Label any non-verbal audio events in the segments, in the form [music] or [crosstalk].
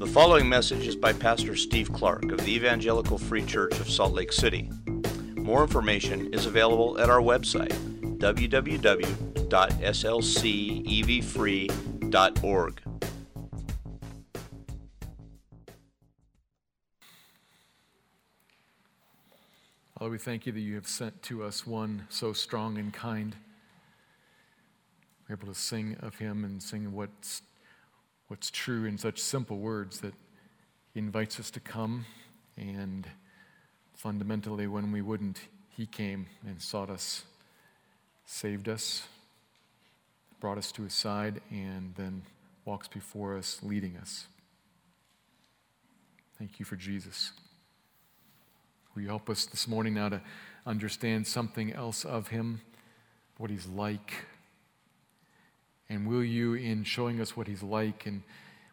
The following message is by Pastor Steve Clark of the Evangelical Free Church of Salt Lake City. More information is available at our website, www.slcevfree.org. Father, we thank you that you have sent to us one so strong and kind. We're able to sing of him and sing what's, what's true in such simple words that invites us to come. And fundamentally, when we wouldn't, he came and sought us, saved us, brought us to his side, and then walks before us, leading us. Thank you for Jesus. Will you help us this morning now to understand something else of him, what he's like? And will you, in showing us what he's like and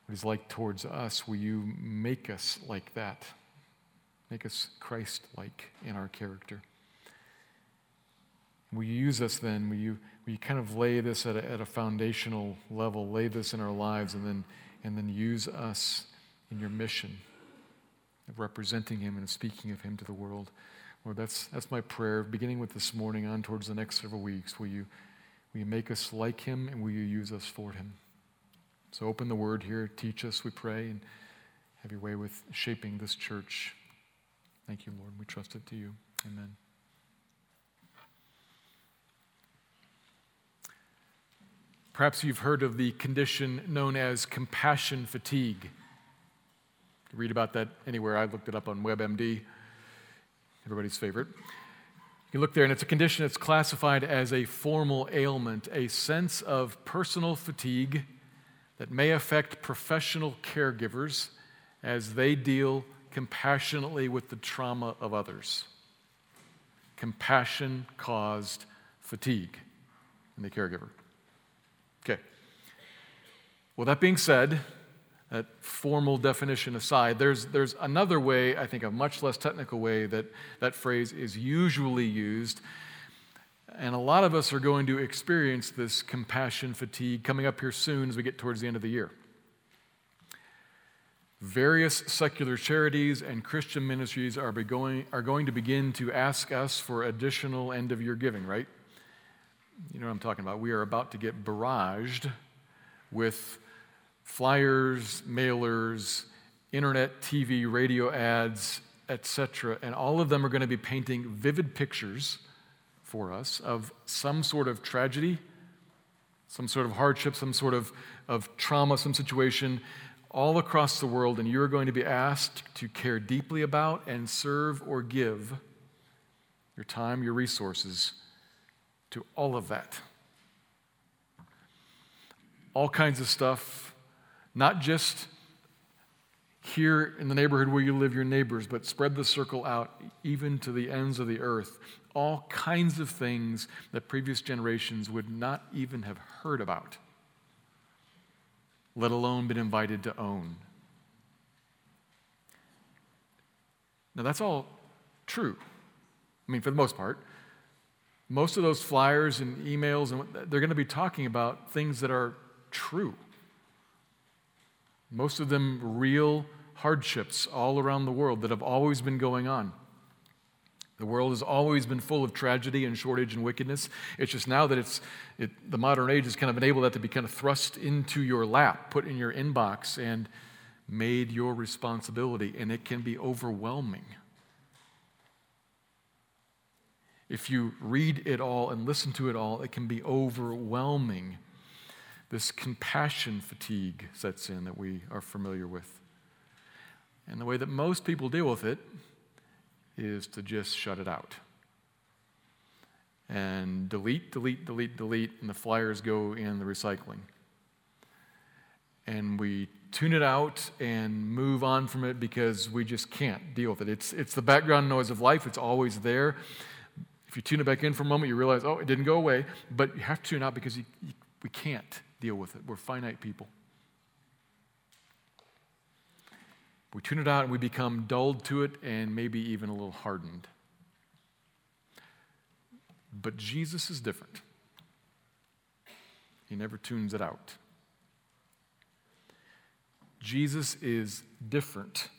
what he's like towards us, will you make us like that? Make us Christ like in our character. Will you use us then? Will you, will you kind of lay this at a, at a foundational level, lay this in our lives, and then, and then use us in your mission? of representing Him and speaking of Him to the world. Lord, that's, that's my prayer, beginning with this morning on towards the next several weeks. Will you, will you make us like Him and will you use us for Him? So open the Word here, teach us, we pray, and have your way with shaping this church. Thank you, Lord. We trust it to you. Amen. Perhaps you've heard of the condition known as compassion fatigue You read about that anywhere. I looked it up on WebMD, everybody's favorite. You look there, and it's a condition that's classified as a formal ailment, a sense of personal fatigue that may affect professional caregivers as they deal compassionately with the trauma of others. Compassion caused fatigue in the caregiver. Okay. Well, that being said, that formal definition aside, there's, there's another way, I think a much less technical way, that that phrase is usually used. And a lot of us are going to experience this compassion fatigue coming up here soon as we get towards the end of the year. Various secular charities and Christian ministries are, going, are going to begin to ask us for additional end of year giving, right? You know what I'm talking about. We are about to get barraged with flyers, mailers, internet, TV, radio ads, etc. And all of them are going to be painting vivid pictures for us of some sort of tragedy, some sort of hardship, some sort of, of trauma, some situation all across the world. And you're going to be asked to care deeply about and serve or give your time, your resources to all of that. All kinds of stuff not just here in the neighborhood where you live, your neighbors, but spread the circle out even to the ends of the earth. All kinds of things that previous generations would not even have heard about, let alone been invited to own. Now, that's all true. I mean, for the most part. Most of those flyers and emails, and they're going to be talking about things that are true. Most of them real hardships all around the world that have always been going on. The world has always been full of tragedy and shortage and wickedness. It's just now that it's it, the modern age has kind of enabled that to be kind of thrust into your lap, put in your inbox, and made your responsibility, and it can be overwhelming. If you read it all and listen to it all, it can be overwhelming this compassion fatigue sets in that we are familiar with. And the way that most people deal with it is to just shut it out. And delete, delete, delete, delete, and the flyers go in the recycling. And we tune it out and move on from it because we just can't deal with it. It's, it's the background noise of life, it's always there. If you tune it back in for a moment, you realize, oh, it didn't go away. But you have to tune out because you, you, we can't deal with it. We're finite people. We tune it out and we become dulled to it and maybe even a little hardened. But Jesus is different. He never tunes it out. Jesus is different.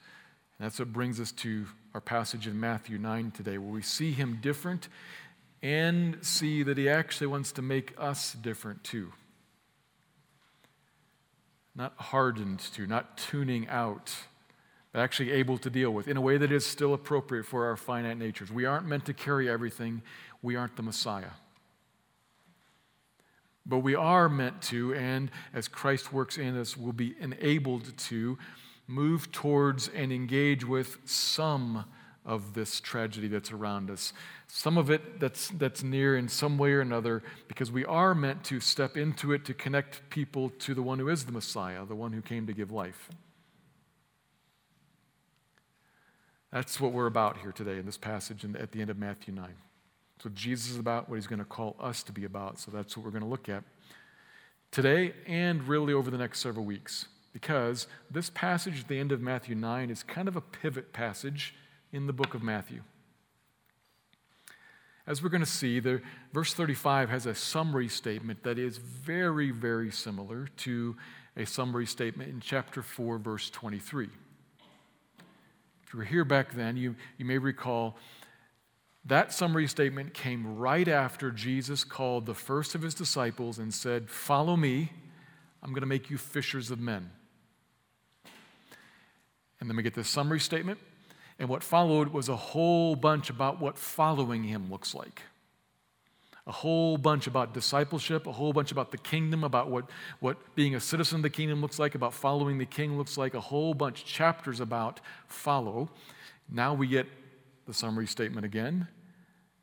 And that's what brings us to our passage in Matthew 9 today, where we see him different and see that he actually wants to make us different too. Not hardened to, not tuning out, but actually able to deal with in a way that is still appropriate for our finite natures. We aren't meant to carry everything, we aren't the Messiah. But we are meant to, and as Christ works in us, we'll be enabled to move towards and engage with some of this tragedy that's around us. Some of it that's, that's near in some way or another, because we are meant to step into it to connect people to the one who is the Messiah, the one who came to give life. That's what we're about here today in this passage at the end of Matthew 9. So Jesus is about, what he's going to call us to be about. So that's what we're going to look at today and really over the next several weeks. Because this passage at the end of Matthew 9 is kind of a pivot passage in the book of Matthew. As we're going to see, the, verse 35 has a summary statement that is very, very similar to a summary statement in chapter 4, verse 23. If you were here back then, you, you may recall that summary statement came right after Jesus called the first of his disciples and said, Follow me, I'm going to make you fishers of men. And then we get this summary statement. And what followed was a whole bunch about what following him looks like. A whole bunch about discipleship, a whole bunch about the kingdom, about what, what being a citizen of the kingdom looks like, about following the king looks like, a whole bunch chapters about follow. Now we get the summary statement again.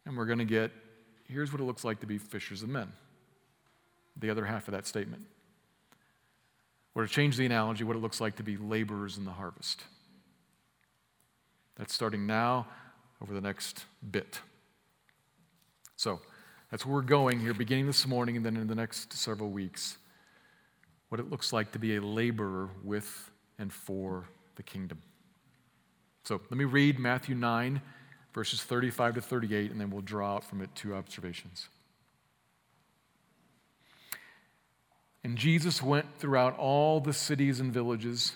And we're going to get here's what it looks like to be fishers of men. The other half of that statement. Or to change the analogy, what it looks like to be laborers in the harvest. That's starting now over the next bit. So, that's where we're going here, beginning this morning and then in the next several weeks. What it looks like to be a laborer with and for the kingdom. So, let me read Matthew 9 verses 35 to 38, and then we'll draw from it two observations. And Jesus went throughout all the cities and villages,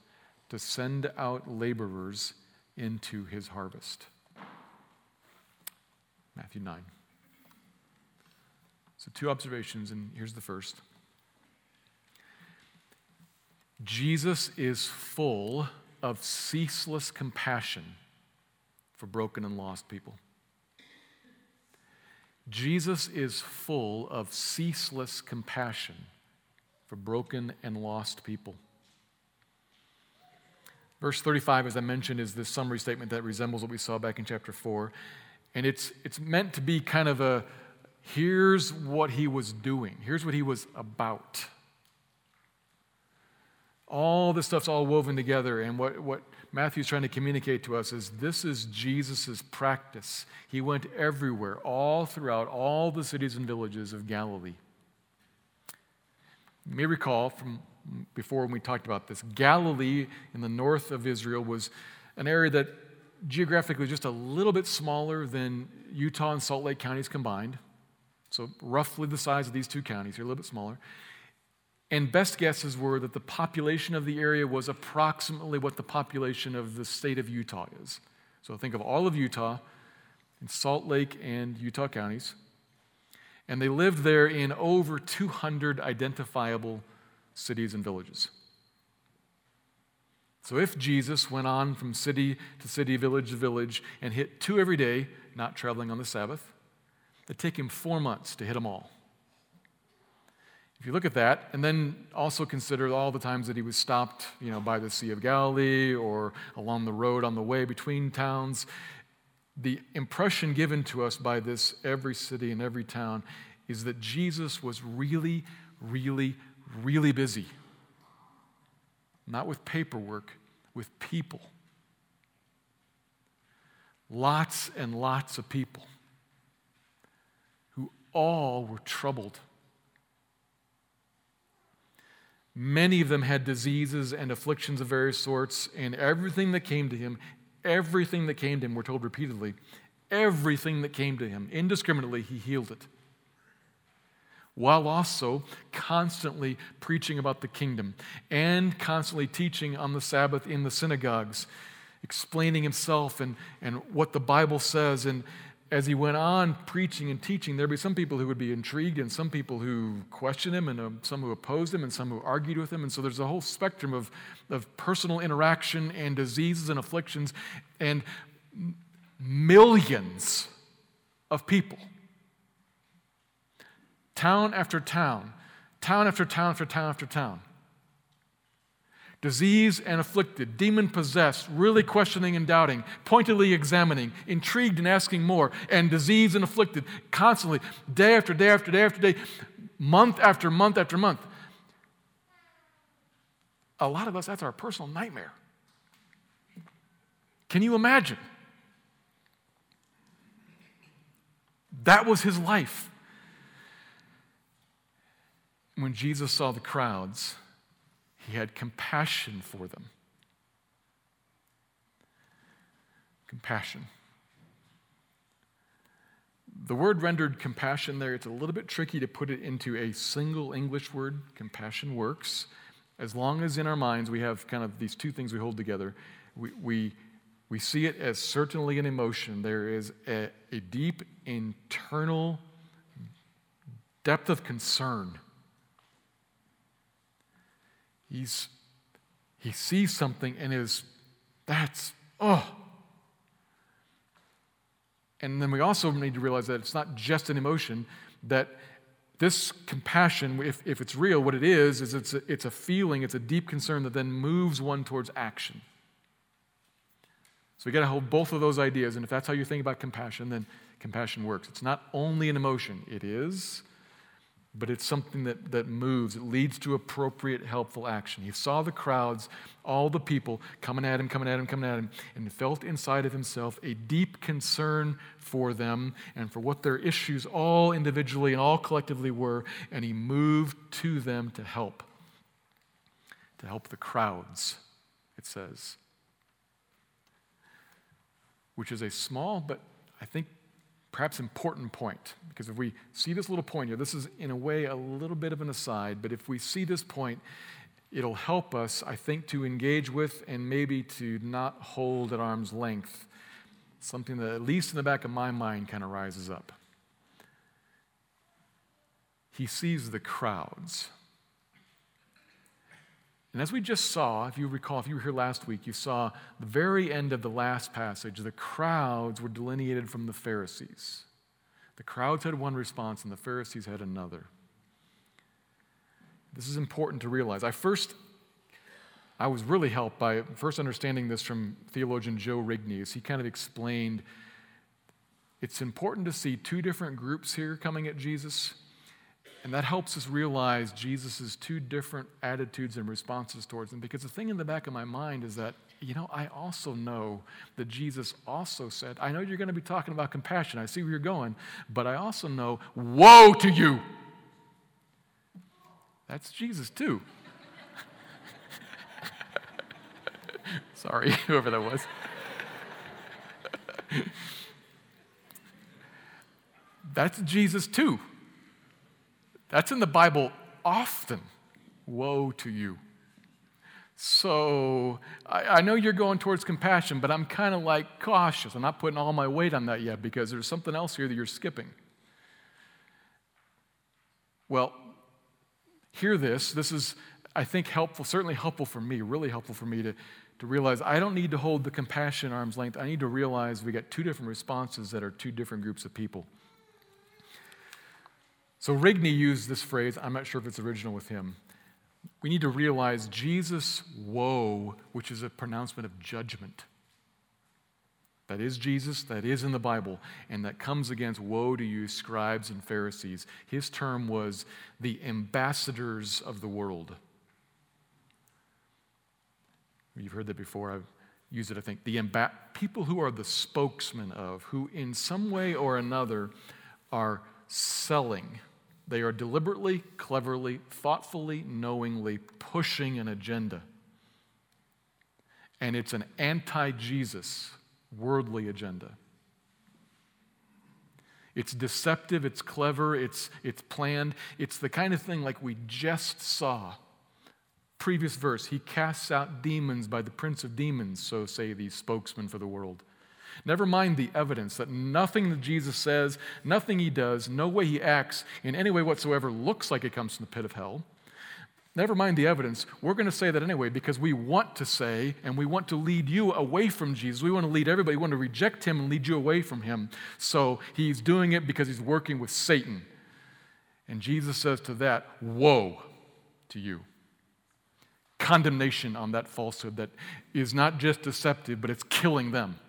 to send out laborers into his harvest. Matthew 9. So, two observations, and here's the first Jesus is full of ceaseless compassion for broken and lost people. Jesus is full of ceaseless compassion for broken and lost people. Verse 35, as I mentioned, is this summary statement that resembles what we saw back in chapter 4. And it's, it's meant to be kind of a here's what he was doing, here's what he was about. All this stuff's all woven together, and what, what Matthew's trying to communicate to us is this is Jesus' practice. He went everywhere, all throughout all the cities and villages of Galilee. You may recall from before when we talked about this, Galilee in the north of Israel was an area that geographically was just a little bit smaller than Utah and Salt Lake counties combined. So, roughly the size of these two counties here, a little bit smaller. And best guesses were that the population of the area was approximately what the population of the state of Utah is. So think of all of Utah and Salt Lake and Utah counties. And they lived there in over 200 identifiable cities and villages. So if Jesus went on from city to city, village to village, and hit two every day, not traveling on the Sabbath, it'd take him four months to hit them all. If you look at that, and then also consider all the times that he was stopped, you know, by the Sea of Galilee or along the road on the way between towns, the impression given to us by this every city and every town is that Jesus was really, really, really busy. Not with paperwork, with people. Lots and lots of people who all were troubled. Many of them had diseases and afflictions of various sorts, and everything that came to him, everything that came to him, we're told repeatedly, everything that came to him, indiscriminately, he healed it. While also constantly preaching about the kingdom and constantly teaching on the Sabbath in the synagogues, explaining himself and, and what the Bible says, and, as he went on preaching and teaching, there'd be some people who would be intrigued and some people who questioned him and uh, some who opposed him and some who argued with him. And so there's a whole spectrum of, of personal interaction and diseases and afflictions and millions of people. Town after town, town after town after town after town disease and afflicted, demon possessed, really questioning and doubting, pointedly examining, intrigued and asking more, and disease and afflicted, constantly, day after day after day after day, month after month after month. A lot of us, that's our personal nightmare. Can you imagine? That was his life. When Jesus saw the crowds, he had compassion for them. Compassion. The word rendered compassion there, it's a little bit tricky to put it into a single English word. Compassion works. As long as in our minds we have kind of these two things we hold together, we, we, we see it as certainly an emotion. There is a, a deep internal depth of concern He's, he sees something and is, that's, oh. And then we also need to realize that it's not just an emotion, that this compassion, if, if it's real, what it is, is it's a, it's a feeling, it's a deep concern that then moves one towards action. So we got to hold both of those ideas. And if that's how you think about compassion, then compassion works. It's not only an emotion, it is but it's something that, that moves. It leads to appropriate, helpful action. He saw the crowds, all the people coming at him, coming at him, coming at him, and felt inside of himself a deep concern for them and for what their issues all individually and all collectively were, and he moved to them to help. To help the crowds, it says. Which is a small, but I think perhaps important point. Because if we see this little point here, this is in a way a little bit of an aside, but if we see this point, it'll help us, I think, to engage with and maybe to not hold at arm's length something that, at least in the back of my mind, kind of rises up. He sees the crowds. And as we just saw, if you recall, if you were here last week, you saw the very end of the last passage, the crowds were delineated from the Pharisees. The crowds had one response and the Pharisees had another. This is important to realize. I first, I was really helped by first understanding this from theologian Joe Rigney as he kind of explained it's important to see two different groups here coming at Jesus and that helps us realize Jesus' two different attitudes and responses towards them. Because the thing in the back of my mind is that, you know, I also know that Jesus also said, I know you're going to be talking about compassion. I see where you're going. But I also know, woe to you. That's Jesus too. [laughs] Sorry, [laughs] whoever that was. [laughs] That's Jesus too. That's in the Bible often. Woe to you. So I, I, know you're going towards compassion, but I'm kind of like cautious. I'm not putting all my weight on that yet because there's something else here that you're skipping. Well, hear this. This is, I think, helpful, certainly helpful for me, really helpful for me to, to realize I don't need to hold the compassion arm's length. I need to realize we got two different responses that are two different groups of people. So Rigney used this phrase, I'm not sure if it's original with him. We need to realize Jesus' woe, which is a pronouncement of judgment. That is Jesus, that is in the Bible, and that comes against woe to you, scribes and Pharisees. His term was the ambassadors of the world. You've heard that before. I've used it, I think. The people who are the spokesman of, who in some way or another are selling. They are deliberately, cleverly, thoughtfully, knowingly pushing an agenda. And it's an anti Jesus, worldly agenda. It's deceptive, it's clever, it's, it's planned. It's the kind of thing like we just saw. Previous verse, he casts out demons by the prince of demons, so say these spokesmen for the world. Never mind the evidence that nothing that Jesus says, nothing he does, no way he acts in any way whatsoever looks like it comes from the pit of hell. Never mind the evidence. We're going to say that anyway because we want to say and we want to lead you away from Jesus. We want to lead everybody. We want to reject him and lead you away from him. So he's doing it because he's working with Satan. And Jesus says to that, Woe to you. Condemnation on that falsehood that is not just deceptive, but it's killing them.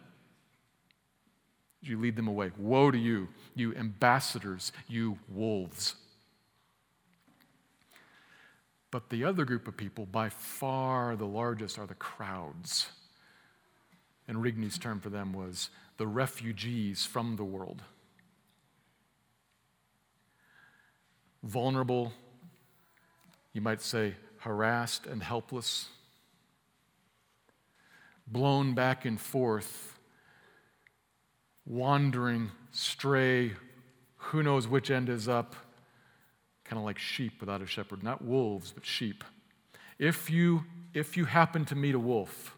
You lead them away. Woe to you, you ambassadors, you wolves. But the other group of people, by far the largest, are the crowds. And Rigney's term for them was the refugees from the world. Vulnerable, you might say harassed and helpless, blown back and forth, wandering, stray, who knows which end is up kind of like sheep without a shepherd, not wolves, but sheep. If you, if you happen to meet a wolf,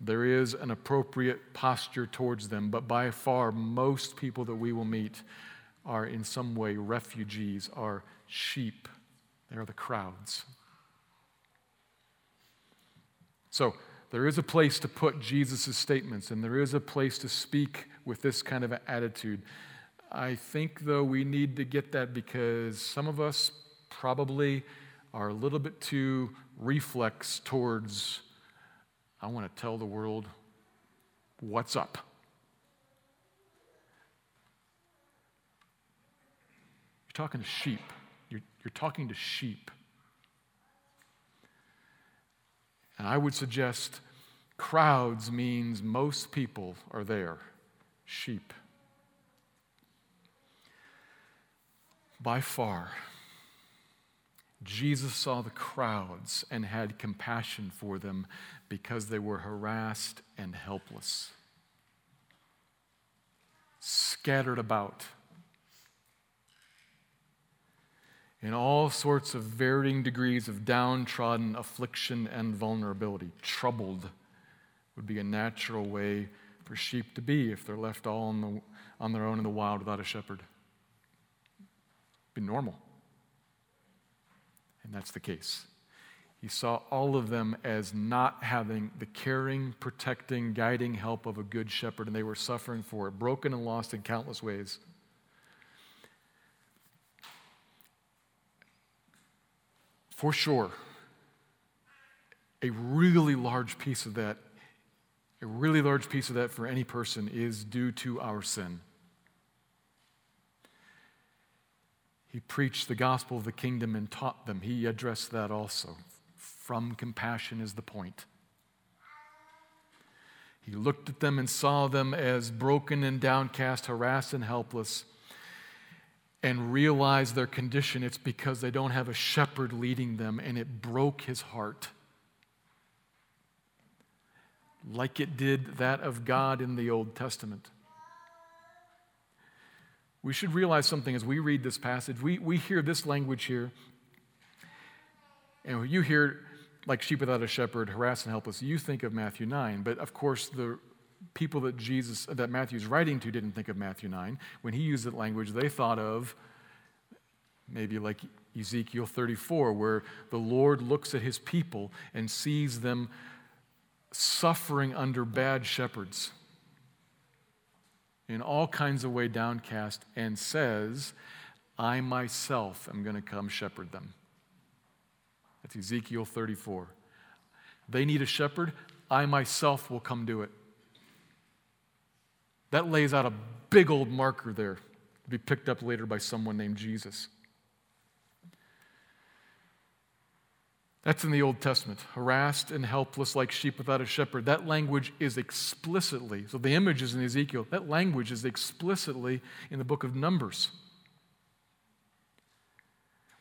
there is an appropriate posture towards them, but by far, most people that we will meet are in some way refugees, are sheep. They are the crowds. So, there is a place to put Jesus' statements, and there is a place to speak with this kind of attitude. I think, though, we need to get that because some of us probably are a little bit too reflex towards, I want to tell the world what's up. You're talking to sheep. You're, you're talking to sheep. And I would suggest crowds means most people are there, sheep. by far. Jesus saw the crowds and had compassion for them because they were harassed and helpless, scattered about in all sorts of varying degrees of downtrodden affliction and vulnerability. Troubled would be a natural way for sheep to be if they're left all on, the, on their own in the wild without a shepherd be normal. And that's the case. He saw all of them as not having the caring, protecting, guiding help of a good shepherd, and they were suffering for it, broken and lost in countless ways. For sure, a really large piece of that, a really large piece of that for any person is due to our sin. He preached the gospel of the kingdom and taught them. He addressed that also. From compassion is the point. He looked at them and saw them as broken and downcast, harassed and helpless, and realized their condition. It's because they don't have a shepherd leading them, and it broke his heart. Like it did that of God in the Old Testament we should realize something as we read this passage. We, we hear this language here, and you hear like sheep without a shepherd, harassed and helpless, you think of Matthew 9. But of course, the people that Jesus, that Matthew's writing to didn't think of Matthew 9. When he used that language, they thought of maybe like Ezekiel 34, where the Lord looks at his people and sees them suffering under bad shepherds in all kinds of way downcast and says, I myself am going to come shepherd them. That's Ezekiel 34. They need a shepherd. I myself will come do it. That lays out a big old marker there to be picked up later by someone named Jesus. That's in the Old Testament. Harassed and helpless like sheep without a shepherd. That language is explicitly, so the image is in Ezekiel, that language is explicitly in the book of Numbers,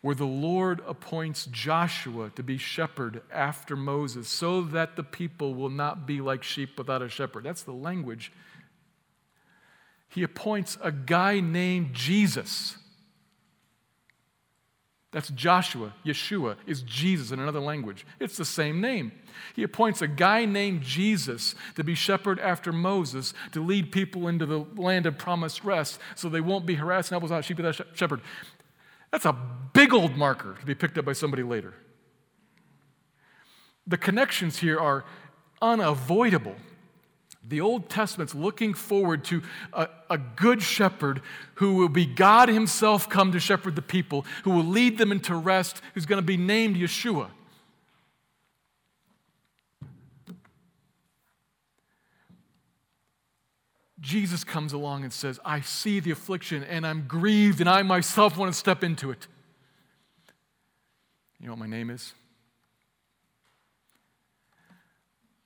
where the Lord appoints Joshua to be shepherd after Moses so that the people will not be like sheep without a shepherd. That's the language. He appoints a guy named Jesus that's Joshua. Yeshua is Jesus in another language. It's the same name. He appoints a guy named Jesus to be shepherd after Moses to lead people into the land of promised rest so they won't be harassed and helpless sheep without shepherd. That's a big old marker to be picked up by somebody later. The connections here are unavoidable. The Old Testament's looking forward to a, a, good shepherd who will be God Himself come to shepherd the people, who will lead them into rest, who's going to be named Yeshua. Jesus comes along and says, I see the affliction and I'm grieved and I myself want to step into it. You know what my name is?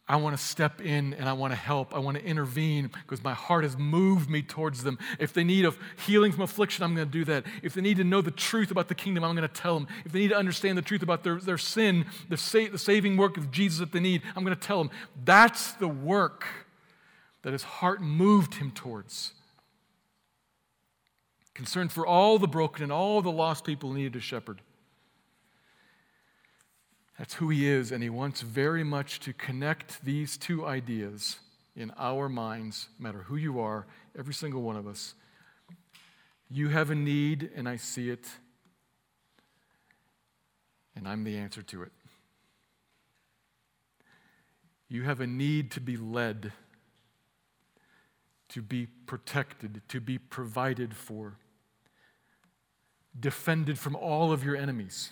I want to step in and I want to help. I want to intervene because my heart has moved me towards them. If they need a healing from affliction, I'm going to do that. If they need to know the truth about the kingdom, I'm going to tell them. If they need to understand the truth about their, their sin, the, sa- the saving work of Jesus that they need, I'm going to tell them. That's the work that his heart moved him towards. Concern for all the broken and all the lost people needed a shepherd. That's who he is, and he wants very much to connect these two ideas in our minds, no matter who you are, every single one of us. You have a need, and I see it, and I'm the answer to it. You have a need to be led, to be protected, to be provided for, defended from all of your enemies.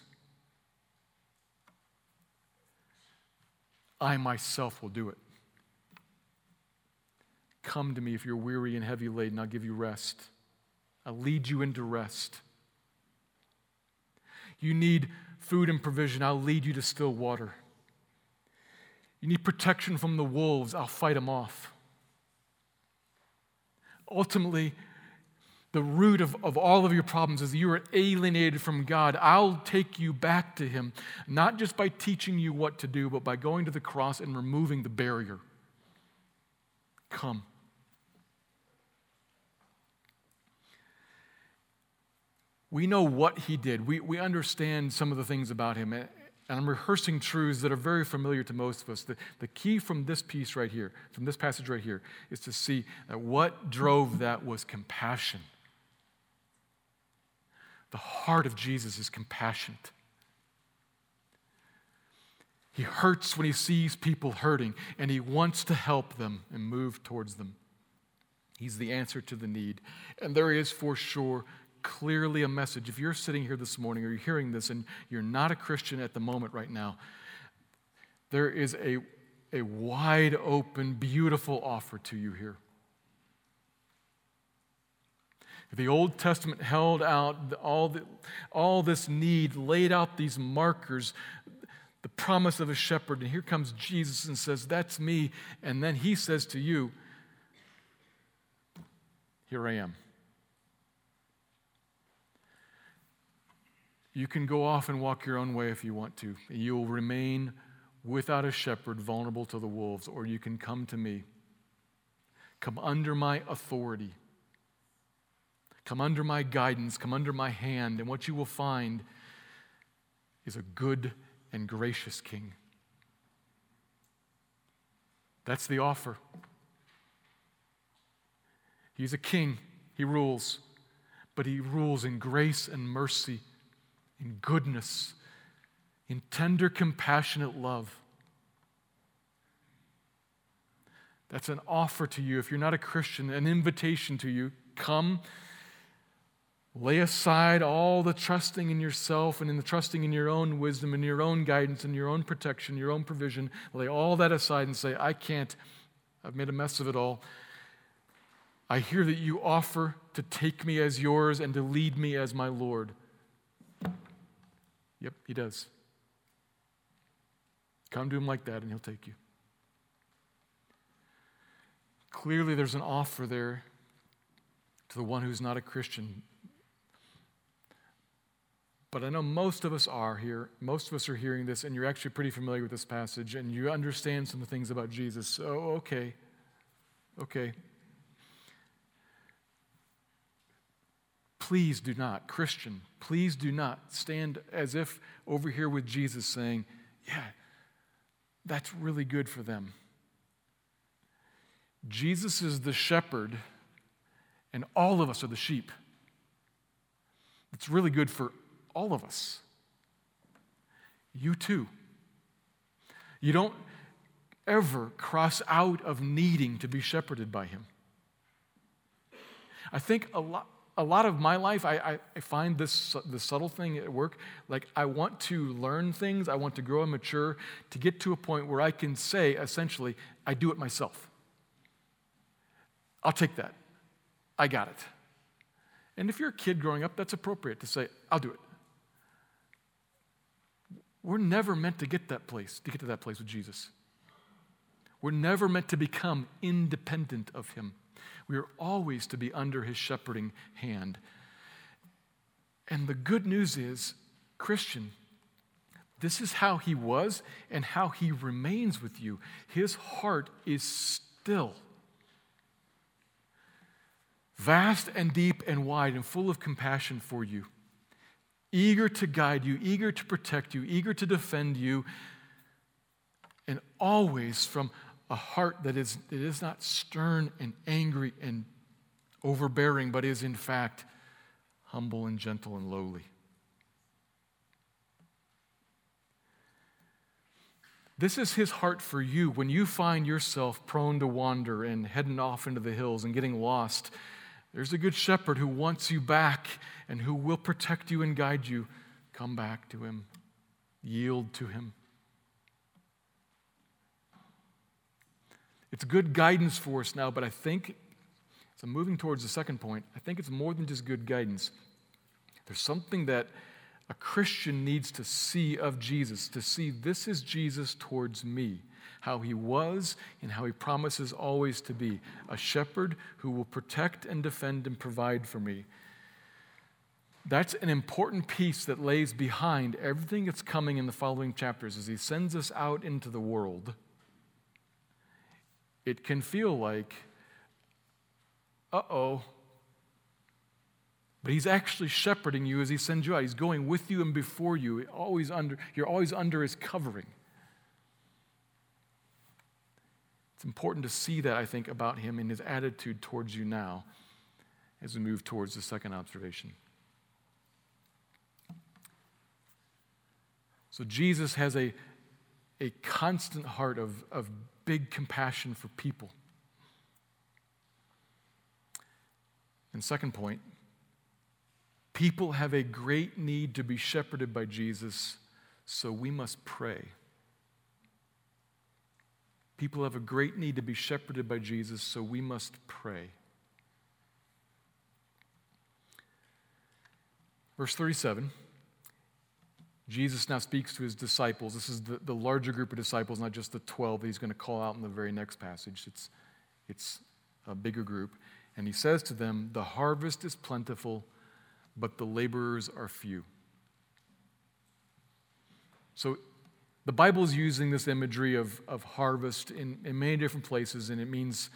I myself will do it. Come to me if you're weary and heavy laden, I'll give you rest. I'll lead you into rest. You need food and provision, I'll lead you to still water. You need protection from the wolves, I'll fight them off. Ultimately, the root of, of all of your problems is you are alienated from God. I'll take you back to Him, not just by teaching you what to do, but by going to the cross and removing the barrier. Come. We know what He did, we, we understand some of the things about Him. And I'm rehearsing truths that are very familiar to most of us. The, the key from this piece right here, from this passage right here, is to see that what drove that was compassion. The heart of Jesus is compassionate. He hurts when he sees people hurting, and he wants to help them and move towards them. He's the answer to the need. And there is for sure clearly a message. If you're sitting here this morning or you're hearing this and you're not a Christian at the moment right now, there is a, a wide open, beautiful offer to you here. The Old Testament held out all, the, all this need, laid out these markers, the promise of a shepherd. And here comes Jesus and says, That's me. And then he says to you, Here I am. You can go off and walk your own way if you want to. You will remain without a shepherd, vulnerable to the wolves, or you can come to me. Come under my authority. Come under my guidance, come under my hand, and what you will find is a good and gracious king. That's the offer. He's a king, he rules, but he rules in grace and mercy, in goodness, in tender, compassionate love. That's an offer to you. If you're not a Christian, an invitation to you. Come Lay aside all the trusting in yourself and in the trusting in your own wisdom and your own guidance and your own protection, your own provision. Lay all that aside and say, I can't. I've made a mess of it all. I hear that you offer to take me as yours and to lead me as my Lord. Yep, he does. Come to him like that, and he'll take you. Clearly, there's an offer there to the one who's not a Christian. But I know most of us are here. Most of us are hearing this, and you're actually pretty familiar with this passage, and you understand some of the things about Jesus. So, okay. Okay. Please do not, Christian, please do not stand as if over here with Jesus saying, Yeah, that's really good for them. Jesus is the shepherd, and all of us are the sheep. It's really good for all of us. You too. You don't ever cross out of needing to be shepherded by Him. I think a lot, a lot of my life, I, I, find this the subtle thing at work. Like, I want to learn things, I want to grow and mature to get to a point where I can say, essentially, I do it myself. I'll take that. I got it. And if you're a kid growing up, that's appropriate to say, I'll do it. We're never meant to get that place, to get to that place with Jesus. We're never meant to become independent of Him. We are always to be under His shepherding hand. And the good news is, Christian, this is how He was and how He remains with you. His heart is still vast and deep and wide and full of compassion for you, eager to guide you, eager to protect you, eager to defend you, and always from a heart that is, that is not stern and angry and overbearing, but is in fact humble and gentle and lowly. This is his heart for you when you find yourself prone to wander and heading off into the hills and getting lost. There's a good shepherd who wants you back and who will protect you and guide you. Come back to him, yield to him. It's good guidance for us now, but I think, as I'm moving towards the second point, I think it's more than just good guidance. There's something that a Christian needs to see of Jesus, to see this is Jesus towards me, how he was and how he promises always to be a shepherd who will protect and defend and provide for me. That's an important piece that lays behind everything that's coming in the following chapters as he sends us out into the world it can feel like, uh oh. But he's actually shepherding you as he sends you out. He's going with you and before you. Always under, you're always under his covering. It's important to see that, I think, about him and his attitude towards you now as we move towards the second observation. So Jesus has a, a constant heart of, of big compassion for people. And second point, people have a great need to be shepherded by Jesus, so we must pray. People have a great need to be shepherded by Jesus, so we must pray. Verse 37 Jesus now speaks to his disciples. This is the, the larger group of disciples, not just the 12 that he's going to call out in the very next passage. It's, it's a bigger group. And he says to them, The harvest is plentiful, but the laborers are few. So the Bible is using this imagery of, of harvest in, in many different places, and it means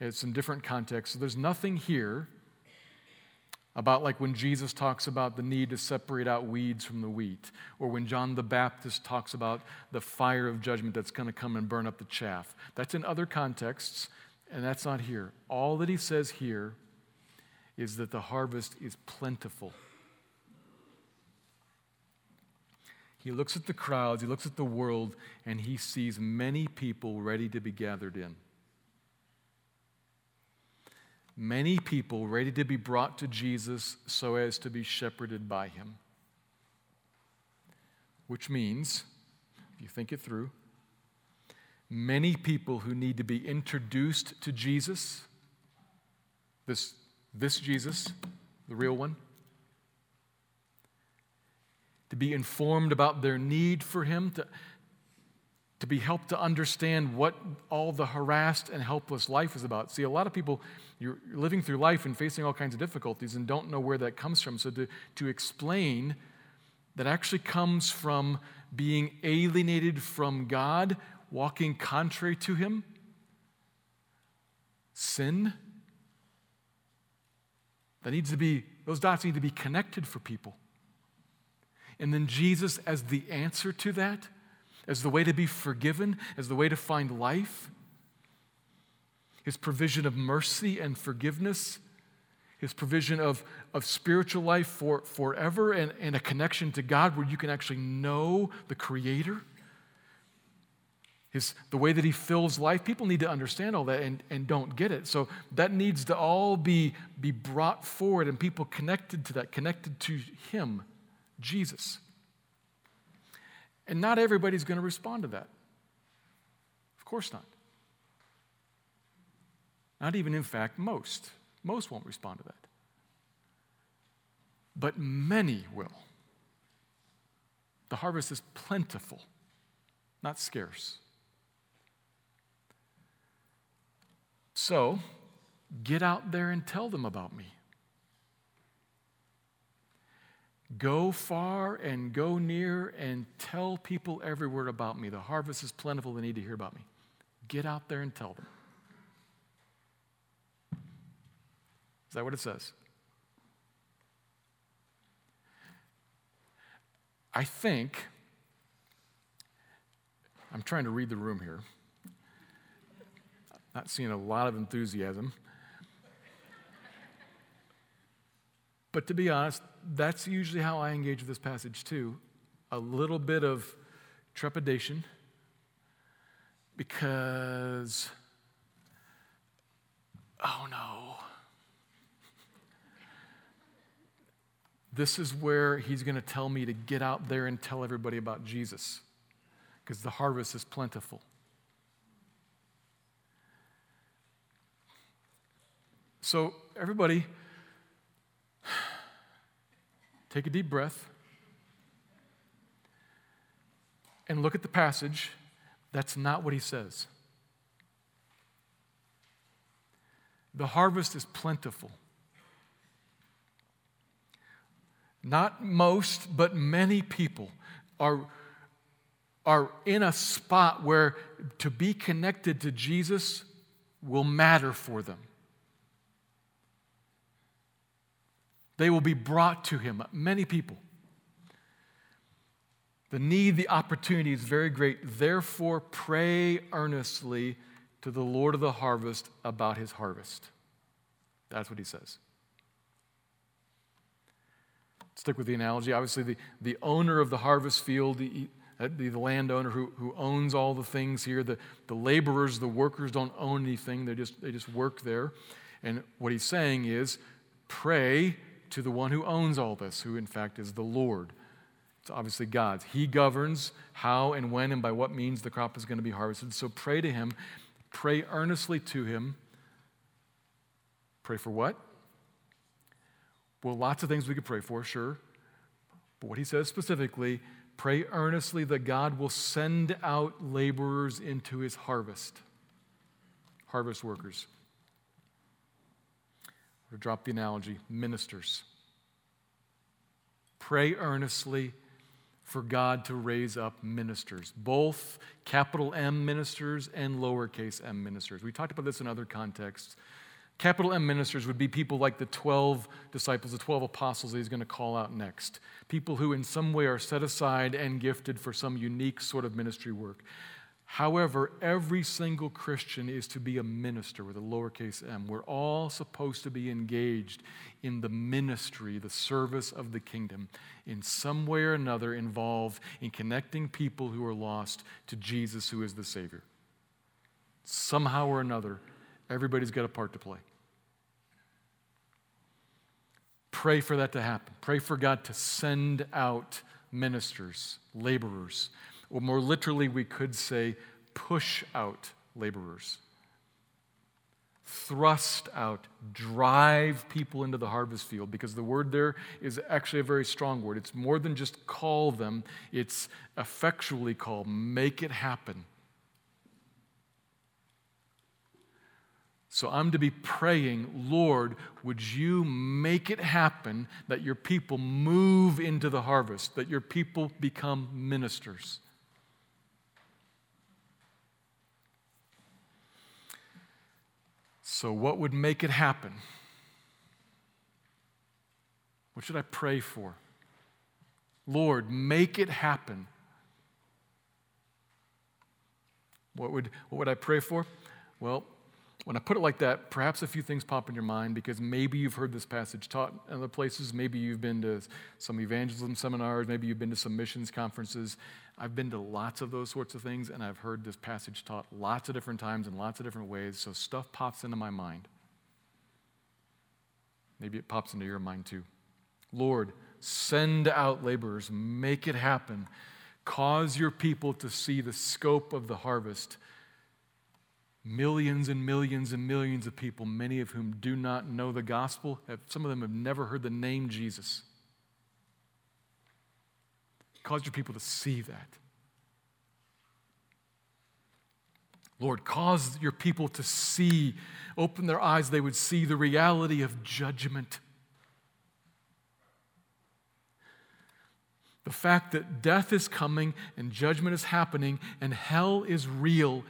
it's in different contexts. So there's nothing here about like when Jesus talks about the need to separate out weeds from the wheat, or when John the Baptist talks about the fire of judgment that's going to come and burn up the chaff. That's in other contexts, and that's not here. All that he says here is that the harvest is plentiful. He looks at the crowds, he looks at the world, and he sees many people ready to be gathered in many people ready to be brought to Jesus so as to be shepherded by him. Which means, if you think it through, many people who need to be introduced to Jesus, this, this Jesus, the real one, to be informed about their need for him, to, to be helped to understand what all the harassed and helpless life is about. See, a lot of people, you're living through life and facing all kinds of difficulties and don't know where that comes from. So, to, to explain that actually comes from being alienated from God, walking contrary to Him, sin. That needs to be, those dots need to be connected for people. And then Jesus as the answer to that as the way to be forgiven, as the way to find life, His provision of mercy and forgiveness, His provision of, of spiritual life for forever and, and a connection to God where you can actually know the Creator. His, the way that he fills life, people need to understand all that and, and don't get it. So that needs to all be, be brought forward and people connected to that, connected to him, Jesus. And not everybody's going to respond to that. Of course not. Not even, in fact, most. Most won't respond to that. But many will. The harvest is plentiful, not scarce. So, get out there and tell them about me. Go far and go near and tell people everywhere about me. The harvest is plentiful, they need to hear about me. Get out there and tell them. Is that what it says? I think, I'm trying to read the room here, not seeing a lot of enthusiasm. But to be honest, that's usually how I engage with this passage too. A little bit of trepidation because, oh no. This is where he's going to tell me to get out there and tell everybody about Jesus because the harvest is plentiful. So, everybody, Take a deep breath and look at the passage. That's not what he says. The harvest is plentiful. Not most, but many people are, are in a spot where to be connected to Jesus will matter for them. They will be brought to him, many people. The need, the opportunity is very great. Therefore, pray earnestly to the Lord of the harvest about his harvest. That's what he says. Stick with the analogy. Obviously, the, the owner of the harvest field, the, uh, the, the landowner who, who owns all the things here, the, the laborers, the workers don't own anything, they just, they just work there. And what he's saying is pray to the one who owns all this, who in fact is the Lord. It's obviously God's. He governs how and when and by what means the crop is going to be harvested. So pray to Him. Pray earnestly to Him. Pray for what? Well, lots of things we could pray for, sure. But what he says specifically, pray earnestly that God will send out laborers into his harvest, harvest workers or drop the analogy, ministers. Pray earnestly for God to raise up ministers, both capital M ministers and lowercase m ministers. We talked about this in other contexts. Capital M ministers would be people like the 12 disciples, the 12 apostles that he's going to call out next. People who, in some way, are set aside and gifted for some unique sort of ministry work. However, every single Christian is to be a minister with a lowercase m. We're all supposed to be engaged in the ministry, the service of the kingdom, in some way or another involved in connecting people who are lost to Jesus, who is the Savior. Somehow or another, everybody's got a part to play. Pray for that to happen. Pray for God to send out ministers, laborers or more literally, we could say, push out laborers. Thrust out, drive people into the harvest field, because the word there is actually a very strong word. It's more than just call them, it's effectually call, make it happen. So I'm to be praying, Lord, would you make it happen that your people move into the harvest, that your people become ministers? So, what would make it happen? What should I pray for? Lord, make it happen. What would, what would I pray for? Well, when I put it like that, perhaps a few things pop in your mind because maybe you've heard this passage taught in other places. Maybe you've been to some evangelism seminars. Maybe you've been to some missions conferences. I've been to lots of those sorts of things, and I've heard this passage taught lots of different times in lots of different ways. So stuff pops into my mind. Maybe it pops into your mind too. Lord, send out laborers, make it happen. Cause your people to see the scope of the harvest millions and millions and millions of people, many of whom do not know the gospel. Some of them have never heard the name Jesus. Cause your people to see that. Lord, cause your people to see, open their eyes, they would see the reality of judgment. The fact that death is coming and judgment is happening and hell is real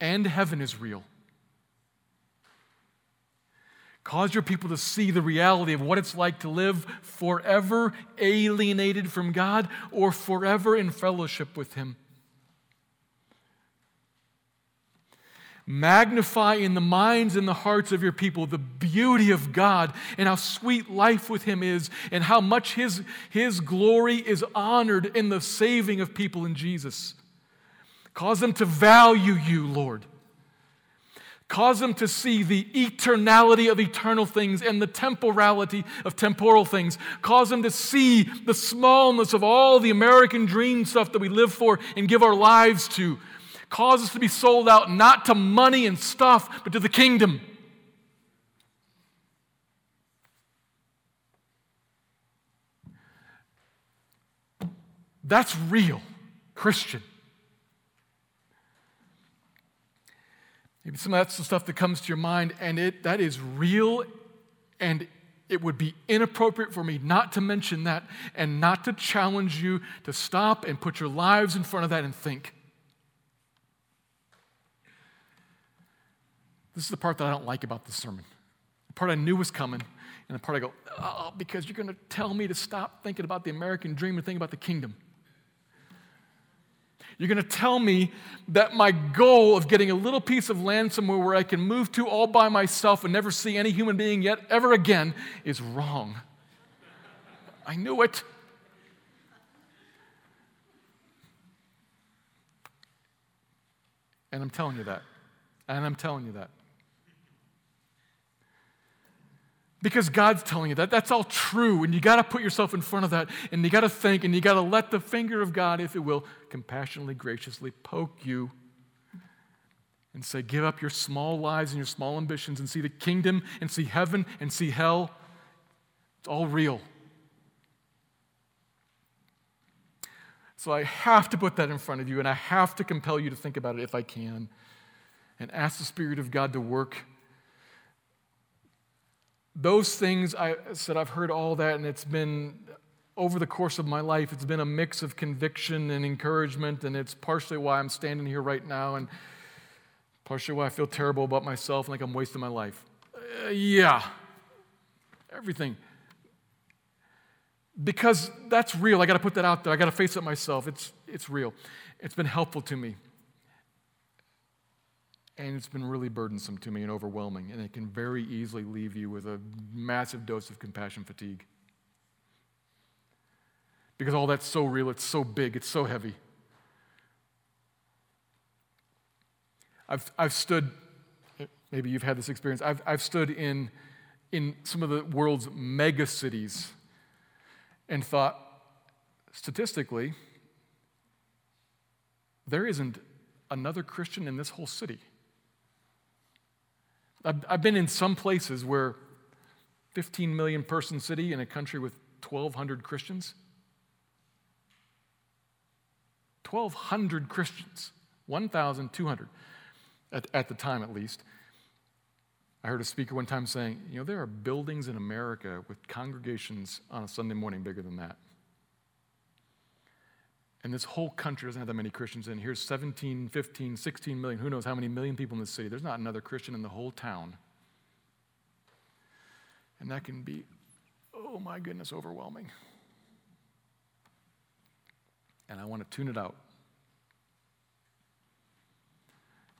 and heaven is real. Cause your people to see the reality of what it's like to live forever alienated from God or forever in fellowship with Him. Magnify in the minds and the hearts of your people the beauty of God and how sweet life with Him is, and how much His, His glory is honored in the saving of people in Jesus. Cause them to value you, Lord. Cause them to see the eternality of eternal things and the temporality of temporal things. Cause them to see the smallness of all the American dream stuff that we live for and give our lives to. Cause us to be sold out not to money and stuff, but to the kingdom. That's real, Christian. Some of that's the stuff that comes to your mind, and it, that is real, and it would be inappropriate for me not to mention that and not to challenge you to stop and put your lives in front of that and think. This is the part that I don't like about the sermon. The part I knew was coming, and the part I go, oh, because you're going to tell me to stop thinking about the American dream and think about the kingdom. You're going to tell me that my goal of getting a little piece of land somewhere where I can move to all by myself and never see any human being yet ever again is wrong. I knew it. And I'm telling you that. And I'm telling you that. Because God's telling you that. That's all true. And you got to put yourself in front of that. And you got to think. And you got to let the finger of God, if it will, compassionately, graciously poke you and say, Give up your small lives and your small ambitions and see the kingdom and see heaven and see hell. It's all real. So I have to put that in front of you and I have to compel you to think about it if I can and ask the Spirit of God to work those things I said, I've heard all that, and it's been over the course of my life, it's been a mix of conviction and encouragement, and it's partially why I'm standing here right now, and partially why I feel terrible about myself, and like I'm wasting my life. Uh, yeah, everything. Because that's real. I got to put that out there. I got to face it myself. It's, it's real. It's been helpful to me. And it's been really burdensome to me and overwhelming, and it can very easily leave you with a massive dose of compassion fatigue. Because all that's so real, it's so big, it's so heavy. I've, I've stood, maybe you've had this experience, I've, I've stood in, in some of the world's mega cities and thought, statistically, there isn't another Christian in this whole city. I've, I've been in some places where 15 million person city in a country with 1,200 Christians. 1,200 Christians, 1,200 at, at the time at least. I heard a speaker one time saying, you know, there are buildings in America with congregations on a Sunday morning bigger than that. And this whole country doesn't have that many Christians in. Here's 17, 15, 16 million, who knows how many million people in the city. There's not another Christian in the whole town. And that can be, oh my goodness, overwhelming. And I want to tune it out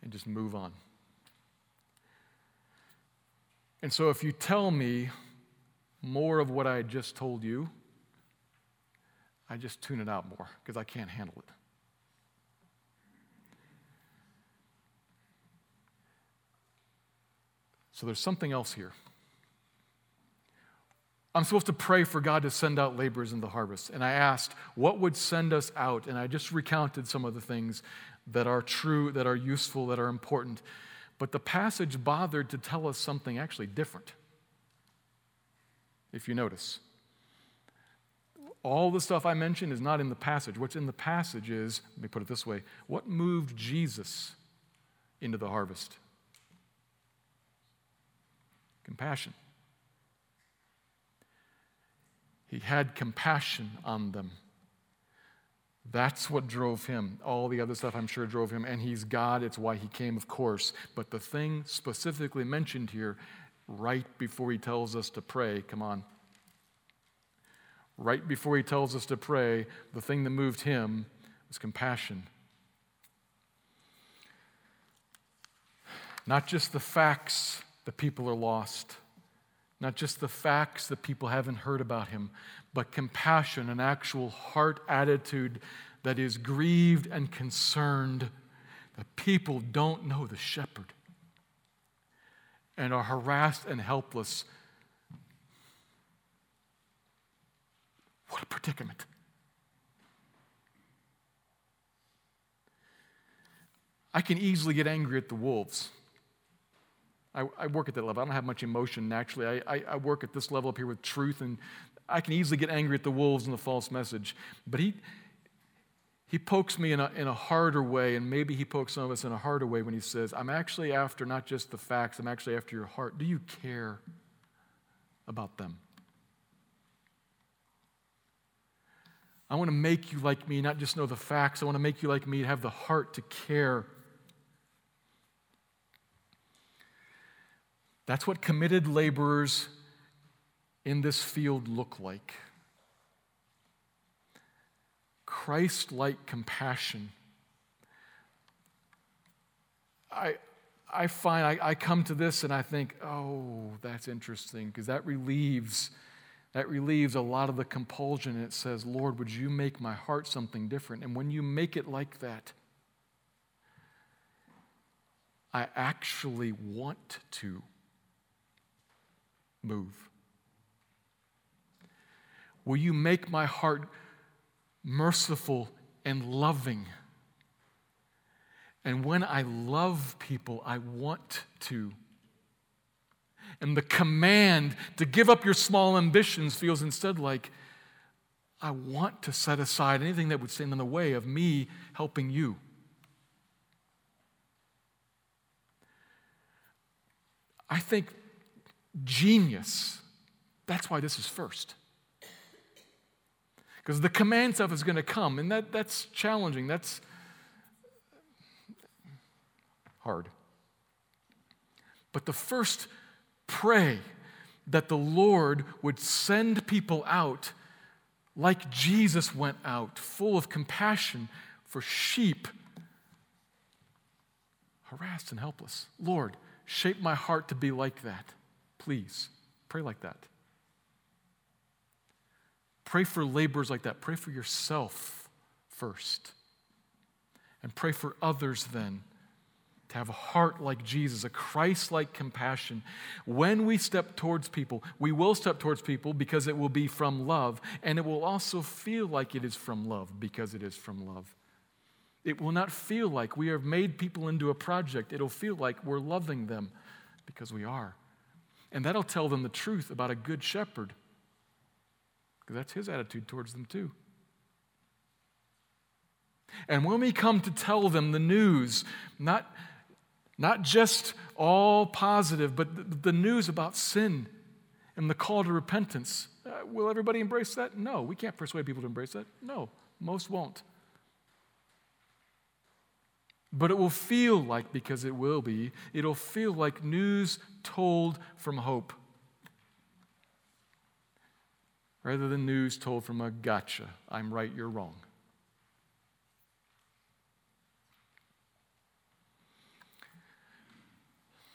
and just move on. And so, if you tell me more of what I just told you, I just tune it out more because I can't handle it. So, there's something else here. I'm supposed to pray for God to send out laborers in the harvest. And I asked, what would send us out? And I just recounted some of the things that are true, that are useful, that are important. But the passage bothered to tell us something actually different, if you notice. All the stuff I mentioned is not in the passage. What's in the passage is, let me put it this way what moved Jesus into the harvest? Compassion. He had compassion on them. That's what drove him. All the other stuff I'm sure drove him. And he's God. It's why he came, of course. But the thing specifically mentioned here, right before he tells us to pray, come on. Right before he tells us to pray, the thing that moved him was compassion. Not just the facts that people are lost, not just the facts that people haven't heard about him, but compassion, an actual heart attitude that is grieved and concerned that people don't know the shepherd and are harassed and helpless. What a predicament. I can easily get angry at the wolves. I, I, work at that level. I don't have much emotion naturally. I, I, I, work at this level up here with truth, and I can easily get angry at the wolves and the false message. But he, he pokes me in a, in a harder way, and maybe he pokes some of us in a harder way when he says, I'm actually after not just the facts, I'm actually after your heart. Do you care about them? I want to make you like me, not just know the facts. I want to make you like me, have the heart to care. That's what committed laborers in this field look like. Christ like compassion. I, I find I, I, come to this and I think, oh, that's interesting, because that relieves that relieves a lot of the compulsion. And it says, Lord, would you make my heart something different? And when you make it like that, I actually want to move. Will you make my heart merciful and loving? And when I love people, I want to. And the command to give up your small ambitions feels instead like, I want to set aside anything that would stand in the way of me helping you. I think genius, that's why this is first. Because the command stuff is going to come, and that, that's challenging. That's hard. But the first, pray that the Lord would send people out like Jesus went out, full of compassion for sheep, harassed and helpless. Lord, shape my heart to be like that. Please, pray like that. Pray for laborers like that. Pray for yourself first. And pray for others then to have a heart like Jesus, a Christ like compassion. When we step towards people, we will step towards people because it will be from love, and it will also feel like it is from love because it is from love. It will not feel like we have made people into a project, it'll feel like we're loving them because we are. And that'll tell them the truth about a good shepherd because that's his attitude towards them, too. And when we come to tell them the news, not, Not just all positive, but the news about sin and the call to repentance. Uh, will everybody embrace that? No, we can't persuade people to embrace that. No, most won't. But it will feel like, because it will be, it'll feel like news told from hope rather than news told from a gotcha. I'm right, you're wrong.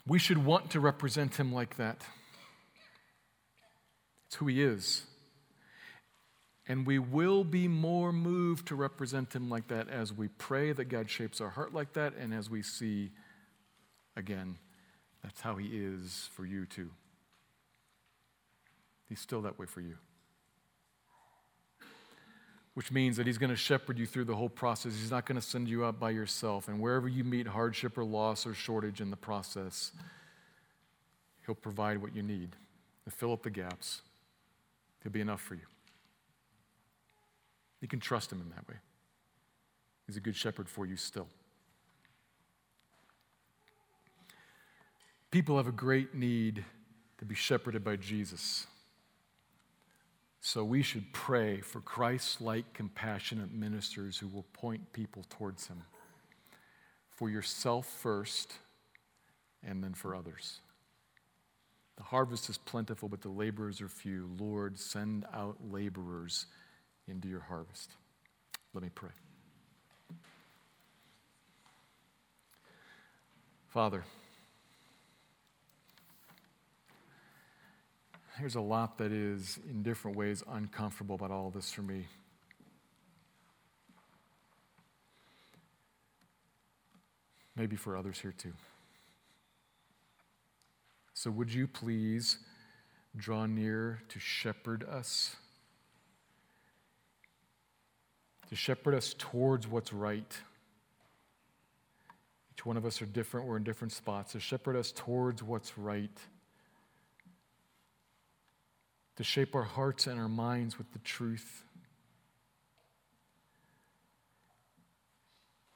We should want to represent him like that. It's who he is. And we will be more moved to represent him like that as we pray that God shapes our heart like that, and as we see, again, that's how he is for you too. He's still that way for you. Which means that he's going to shepherd you through the whole process. He's not going to send you out by yourself. And wherever you meet hardship or loss or shortage in the process, he'll provide what you need to fill up the gaps. He'll be enough for you. You can trust him in that way. He's a good shepherd for you still. People have a great need to be shepherded by Jesus. So we should pray for Christ like, compassionate ministers who will point people towards him. For yourself first, and then for others. The harvest is plentiful, but the laborers are few. Lord, send out laborers into your harvest. Let me pray. Father, there's a lot that is, in different ways, uncomfortable about all this for me. Maybe for others here too. So, would you please draw near to shepherd us? to shepherd us towards what's right. Each one of us are different, we're in different spots. To shepherd us towards what's right. To shape our hearts and our minds with the truth.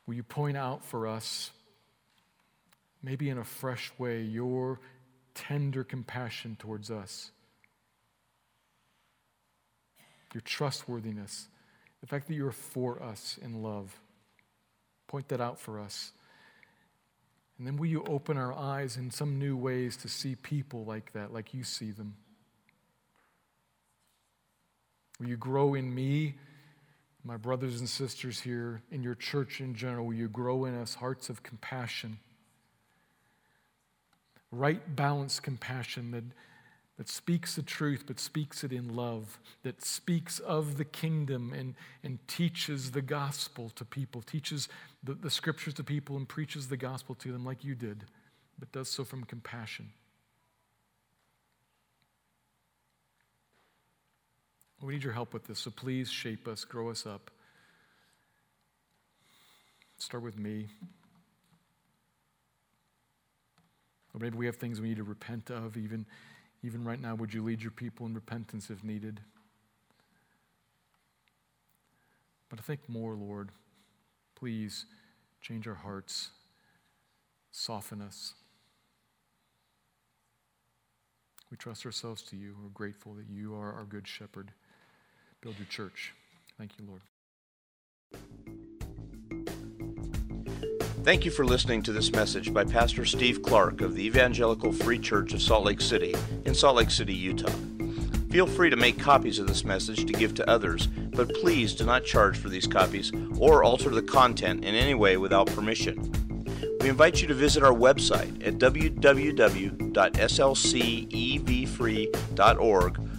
Will you point out for us, maybe in a fresh way, your tender compassion towards us? Your trustworthiness the fact that you're for us in love. Point that out for us. And then will you open our eyes in some new ways to see people like that, like you see them? Will you grow in me, my brothers and sisters here, in your church in general? Will you grow in us hearts of compassion? Right, balanced compassion that that speaks the truth but speaks it in love, that speaks of the kingdom and, and teaches the gospel to people, teaches the, the scriptures to people and preaches the gospel to them like you did, but does so from compassion. We need your help with this, so please shape us, grow us up. Start with me. Or maybe we have things we need to repent of, even even right now, would you lead your people in repentance if needed? But I think more, Lord. Please change our hearts, soften us. We trust ourselves to you. We're grateful that you are our good shepherd. Build your church. Thank you, Lord. Thank you for listening to this message by Pastor Steve Clark of the Evangelical Free Church of Salt Lake City in Salt Lake City, Utah. Feel free to make copies of this message to give to others, but please do not charge for these copies or alter the content in any way without permission. We invite you to visit our website at www.slcevfree.org